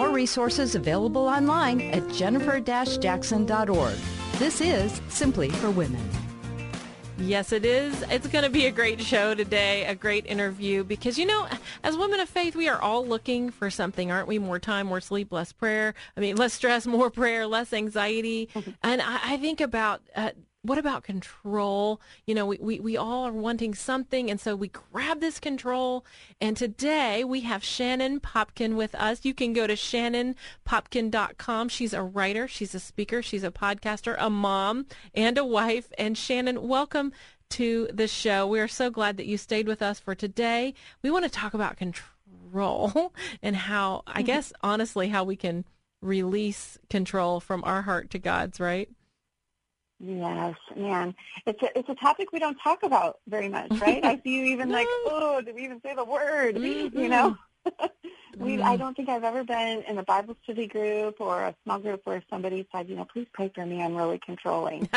More resources available online at jennifer-jackson.org. This is Simply for Women. Yes, it is. It's going to be a great show today, a great interview, because, you know, as women of faith, we are all looking for something, aren't we? More time, more sleep, less prayer. I mean, less stress, more prayer, less anxiety. and I, I, think about uh, what about control? You know, we, we, we all are wanting something, and so we grab this control. And today we have Shannon Popkin with us. You can go to shannonpopkin.com. She's a writer, she's a speaker, she's a podcaster, a mom, and a wife. And Shannon, welcome to the show. We are so glad that you stayed with us for today. We want to talk about control and how, I mm-hmm. guess, honestly, how we can release control from our heart to God's, right? Yes, man. It's a it's a topic we don't talk about very much, right? I see you even like, oh, did we even say the word? Mm-hmm. You know? we mm. I don't think I've ever been in a Bible study group or a small group where somebody said, you know, please pray for me, I'm really controlling.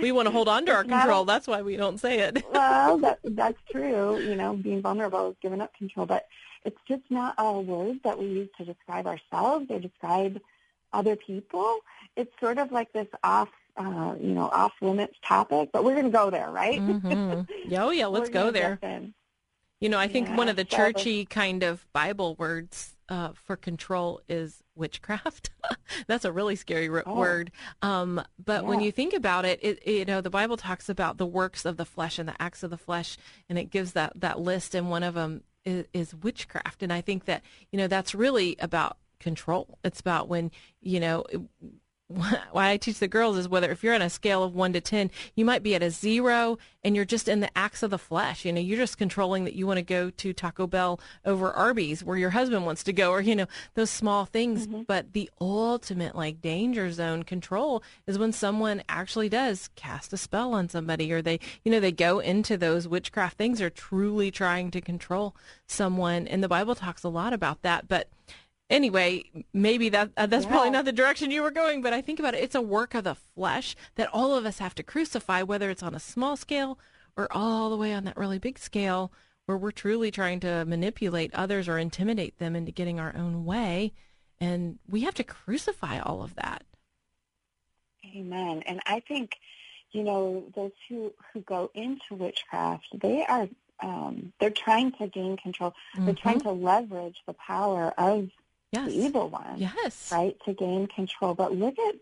we want to hold on to our control. That's why we don't say it. well, that that's true. You know, being vulnerable is giving up control, but it's just not a word that we use to describe ourselves or describe other people. It's sort of like this off uh, you know, off limits topic, but we're going to go there, right? Mm-hmm. Oh, yeah, let's go there. You know, I think yeah, one of the churchy kind of Bible words uh, for control is witchcraft. That's a really scary oh. word. Um, but yeah. when you think about it, it, you know, the Bible talks about the works of the flesh and the acts of the flesh, and it gives that, that list, and one of them is, is witchcraft. And I think that, you know, that's really about control. It's about when, you know, why I teach the girls is whether if you're on a scale of one to 10, you might be at a zero and you're just in the acts of the flesh. You know, you're just controlling that you want to go to Taco Bell over Arby's where your husband wants to go or, you know, those small things. Mm-hmm. But the ultimate like danger zone control is when someone actually does cast a spell on somebody or they, you know, they go into those witchcraft things are truly trying to control someone. And the Bible talks a lot about that. But anyway, maybe that uh, that's yeah. probably not the direction you were going, but I think about it. It's a work of the flesh that all of us have to crucify, whether it's on a small scale or all the way on that really big scale, where we're truly trying to manipulate others or intimidate them into getting our own way, and we have to crucify all of that. Amen. And I think, you know, those who who go into witchcraft, they are um, they're trying to gain control. Mm-hmm. They're trying to leverage the power of yes. the evil one, yes, right, to gain control. But look at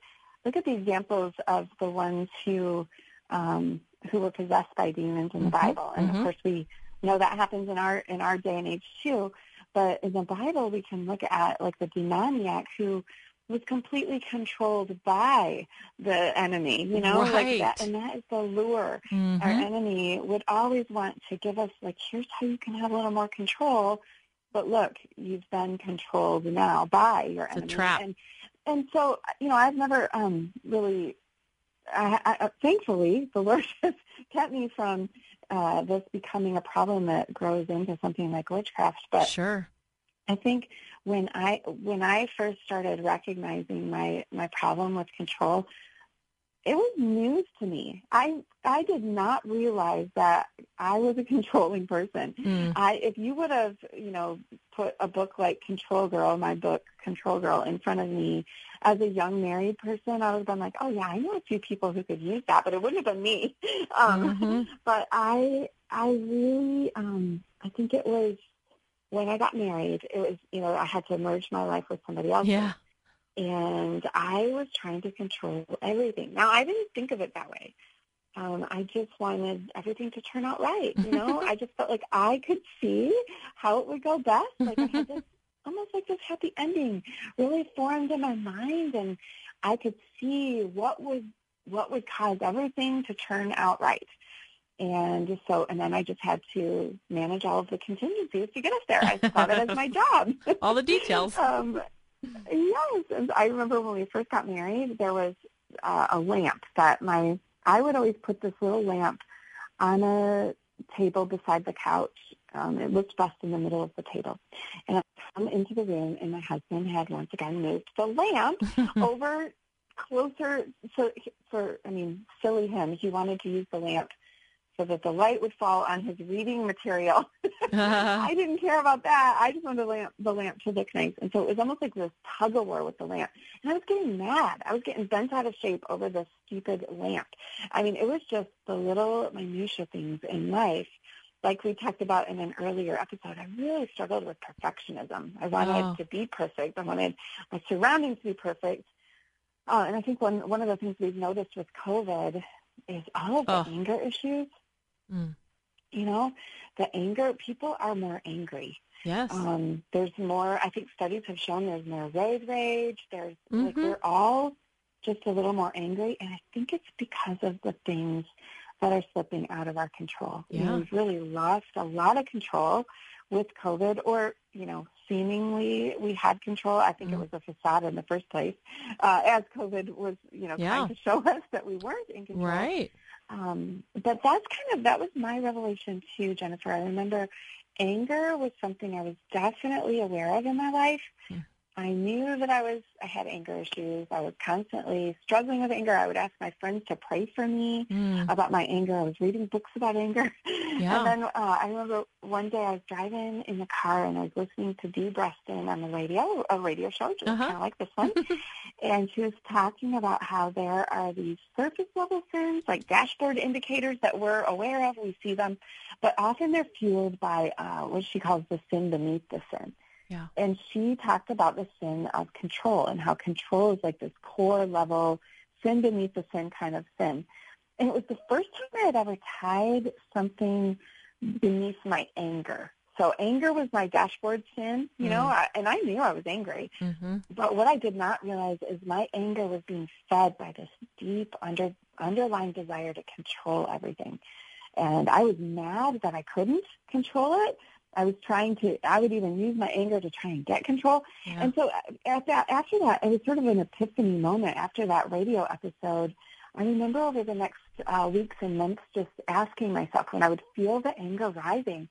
look at the examples of the ones who um, who were possessed by demons in the mm-hmm. Bible, and mm-hmm. of course we know that happens in our in our day and age too. But in the Bible, we can look at like the demoniac who was completely controlled by the enemy, you know, right. like that, and that is the lure. Mm-hmm. Our enemy would always want to give us like, here's how you can have a little more control, but look, you've been controlled now by your it's enemy. A trap. And and so you know, I've never um really. I, I, thankfully, the Lord has kept me from uh, this becoming a problem that grows into something like witchcraft. But sure, I think when I when I first started recognizing my my problem with control, it was news to me. I I did not realize that I was a controlling person. Mm. I if you would have, you know, put a book like Control Girl, my book Control Girl in front of me as a young married person, I would have been like, "Oh yeah, I know a few people who could use that," but it wouldn't have been me. Um mm-hmm. but I I really um I think it was when I got married, it was, you know, I had to merge my life with somebody else. Yeah and I was trying to control everything. Now, I didn't think of it that way. Um, I just wanted everything to turn out right. You know, I just felt like I could see how it would go best. Like I had this almost like this happy ending really formed in my mind, and I could see what would what would cause everything to turn out right. and so, and then I just had to manage all of the contingencies to get us there. I saw that as my job. all the details. um, yes, and I remember when we first got married, there was uh, a lamp that my I would always put this little lamp on a table beside the couch. Um, it looked best in the middle of the table. And I come into the room, and my husband had once again moved the lamp over closer. So for, I mean, silly him, he wanted to use the lamp so that the light would fall on his reading material. I didn't care about that. I just wanted the lamp, the lamp to look nice. And so it was almost like this tug of war with the lamp. And I was getting mad. I was getting bent out of shape over this stupid lamp. I mean, it was just the little minutia things in life. Like we talked about in an earlier episode, I really struggled with perfectionism. I wanted oh. to be perfect. I wanted my surroundings to be perfect. Uh, and I think one one of the things we've noticed with COVID is all of the oh. anger issues Mm. You know, the anger, people are more angry. Yes. Um, there's more, I think studies have shown there's more road rage. There's, mm-hmm. like, we're all just a little more angry. And I think it's because of the things that are slipping out of our control. Yeah. You know, we've really lost a lot of control with COVID or, you know, seemingly we had control. I think mm. it was a facade in the first place uh, as COVID was, you know, yeah. trying to show us that we weren't in control. Right. Um, but that's kind of that was my revelation too, Jennifer. I remember anger was something I was definitely aware of in my life. Yeah. I knew that I was I had anger issues. I was constantly struggling with anger. I would ask my friends to pray for me mm. about my anger. I was reading books about anger. Yeah. and then uh, I remember one day I was driving in the car and I was listening to Dee Brestin on the radio, a radio show, just uh-huh. kind of like this one. and she was talking about how there are these surface level sins, like dashboard indicators that we're aware of. We see them, but often they're fueled by uh, what she calls the sin beneath the sin. Yeah. And she talked about the sin of control and how control is like this core level sin beneath the sin kind of sin. And it was the first time I had ever tied something beneath my anger. So anger was my dashboard sin, you mm know, I, and I knew I was angry. Mm-hmm. But what I did not realize is my anger was being fed by this deep under underlying desire to control everything. And I was mad that I couldn't control it, I was trying to, I would even use my anger to try and get control. Yeah. And so at that, after that, it was sort of an epiphany moment after that radio episode. I remember over the next uh, weeks and months just asking myself when I would feel the anger rising,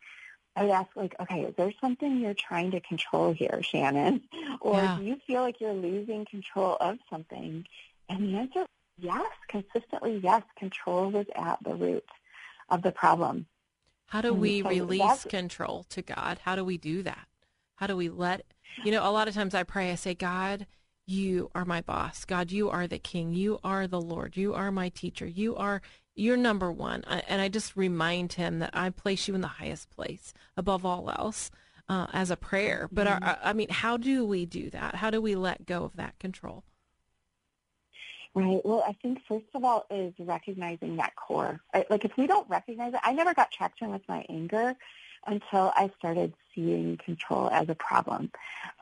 I would ask like, okay, is there something you're trying to control here, Shannon? Or yeah. do you feel like you're losing control of something? And the answer, yes, consistently, yes, control was at the root of the problem. How do we release control to God? How do we do that? How do we let, you know, a lot of times I pray, I say, God, you are my boss. God, you are the king. You are the Lord. You are my teacher. You are, you're number one. and I just remind him that I place you in the highest place above all else uh, as a prayer. But mm-hmm. our, I mean, how do we do that? How do we let go of that control? Right. Well, I think first of all is recognizing that core. Like if we don't recognize it, I never got traction with my anger until I started seeing control as a problem,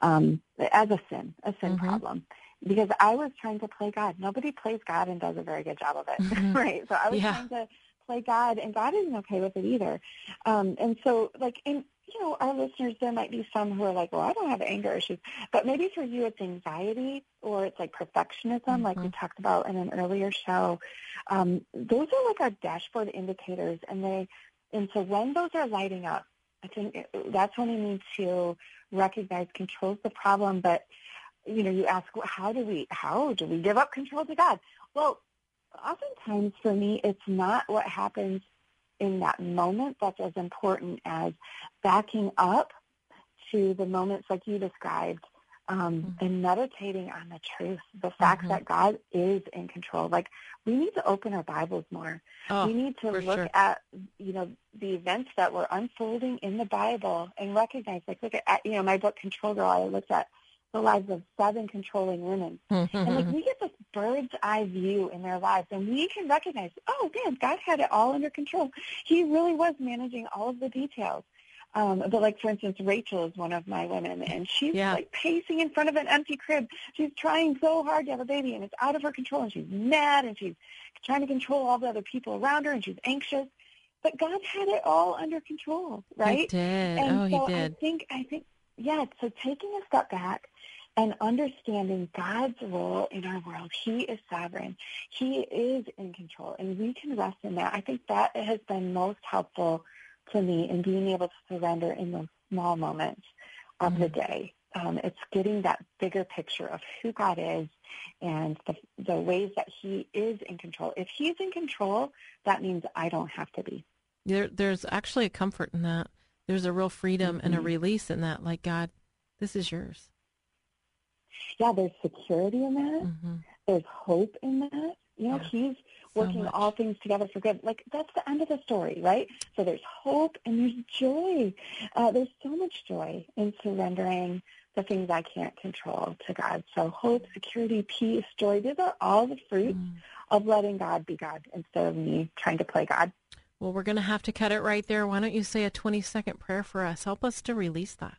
um, as a sin, a sin mm-hmm. problem. Because I was trying to play God. Nobody plays God and does a very good job of it, mm-hmm. right? So I was yeah. trying to play God, and God isn't okay with it either. Um, and so, like, in you know, our listeners, there might be some who are like, well, I don't have anger issues. But maybe for you it's anxiety or it's like perfectionism, mm-hmm. like we mm-hmm. talked about in an earlier show. Um, those are like our dashboard indicators. And they, and so when those are lighting up, I think that's when we need to recognize control's the problem. But, you know, you ask, well, how do we, how do we give up control to God? Well, oftentimes for me, it's not what happens in that moment that's as important as backing up to the moments like you described um, mm-hmm. and meditating on the truth, the fact mm-hmm. that God is in control. Like we need to open our Bibles more. Oh, we need to look sure. at you know the events that were unfolding in the Bible and recognize. Like look at you know my book Control Girl. I looked at the lives of seven controlling women. Mm-hmm. And like we get this bird's eye view in their lives and we can recognize, oh man, God had it all under control. He really was managing all of the details. Um, but like for instance, Rachel is one of my women and she's yeah. like pacing in front of an empty crib. She's trying so hard to have a baby and it's out of her control and she's mad and she's trying to control all the other people around her and she's anxious. but God had it all under control, right? He did. And oh, so he did. I think, I think, yeah. So taking a step back and understanding God's role in our world. He is sovereign. He is in control, and we can rest in that. I think that has been most helpful to me in being able to surrender in those small moments of mm-hmm. the day. Um, it's getting that bigger picture of who God is and the, the ways that He is in control. If He's in control, that means I don't have to be. There, there's actually a comfort in that. There's a real freedom mm-hmm. and a mm-hmm. release in that. Like God, this is yours. Yeah, there's security in that. Mm-hmm. There's hope in that. You know, yeah. He's working so all things together for good. Like that's the end of the story, right? So there's hope and there's joy. Uh, there's so much joy in surrendering the things I can't control to God. So hope, security, peace, joy, these are all the fruits mm. of letting God be God instead of me trying to play God. Well, we're going to have to cut it right there. Why don't you say a 20 second prayer for us? Help us to release that.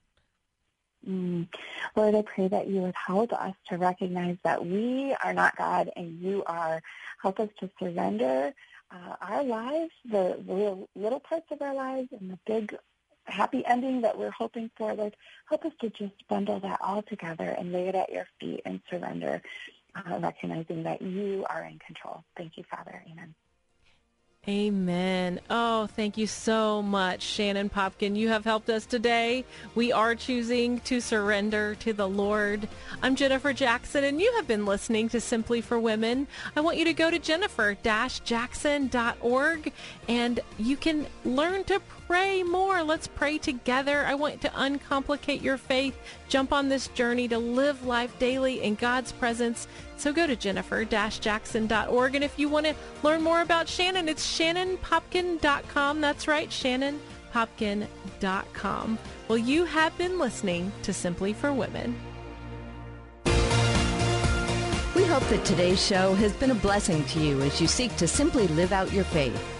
Mm. Lord, I pray that you would help us to recognize that we are not God and you are. Help us to surrender uh, our lives, the little, little parts of our lives and the big happy ending that we're hoping for. Lord, help us to just bundle that all together and lay it at your feet and surrender, uh, recognizing that you are in control. Thank you, Father. Amen. Amen. Oh, thank you so much, Shannon Popkin. You have helped us today. We are choosing to surrender to the Lord. I'm Jennifer Jackson, and you have been listening to Simply for Women. I want you to go to jennifer-jackson.org, and you can learn to pray more. Let's pray together. I want to uncomplicate your faith. Jump on this journey to live life daily in God's presence. So go to jennifer-jackson.org. And if you want to learn more about Shannon, it's shannonpopkin.com. That's right, shannonpopkin.com. Well, you have been listening to Simply for Women. We hope that today's show has been a blessing to you as you seek to simply live out your faith.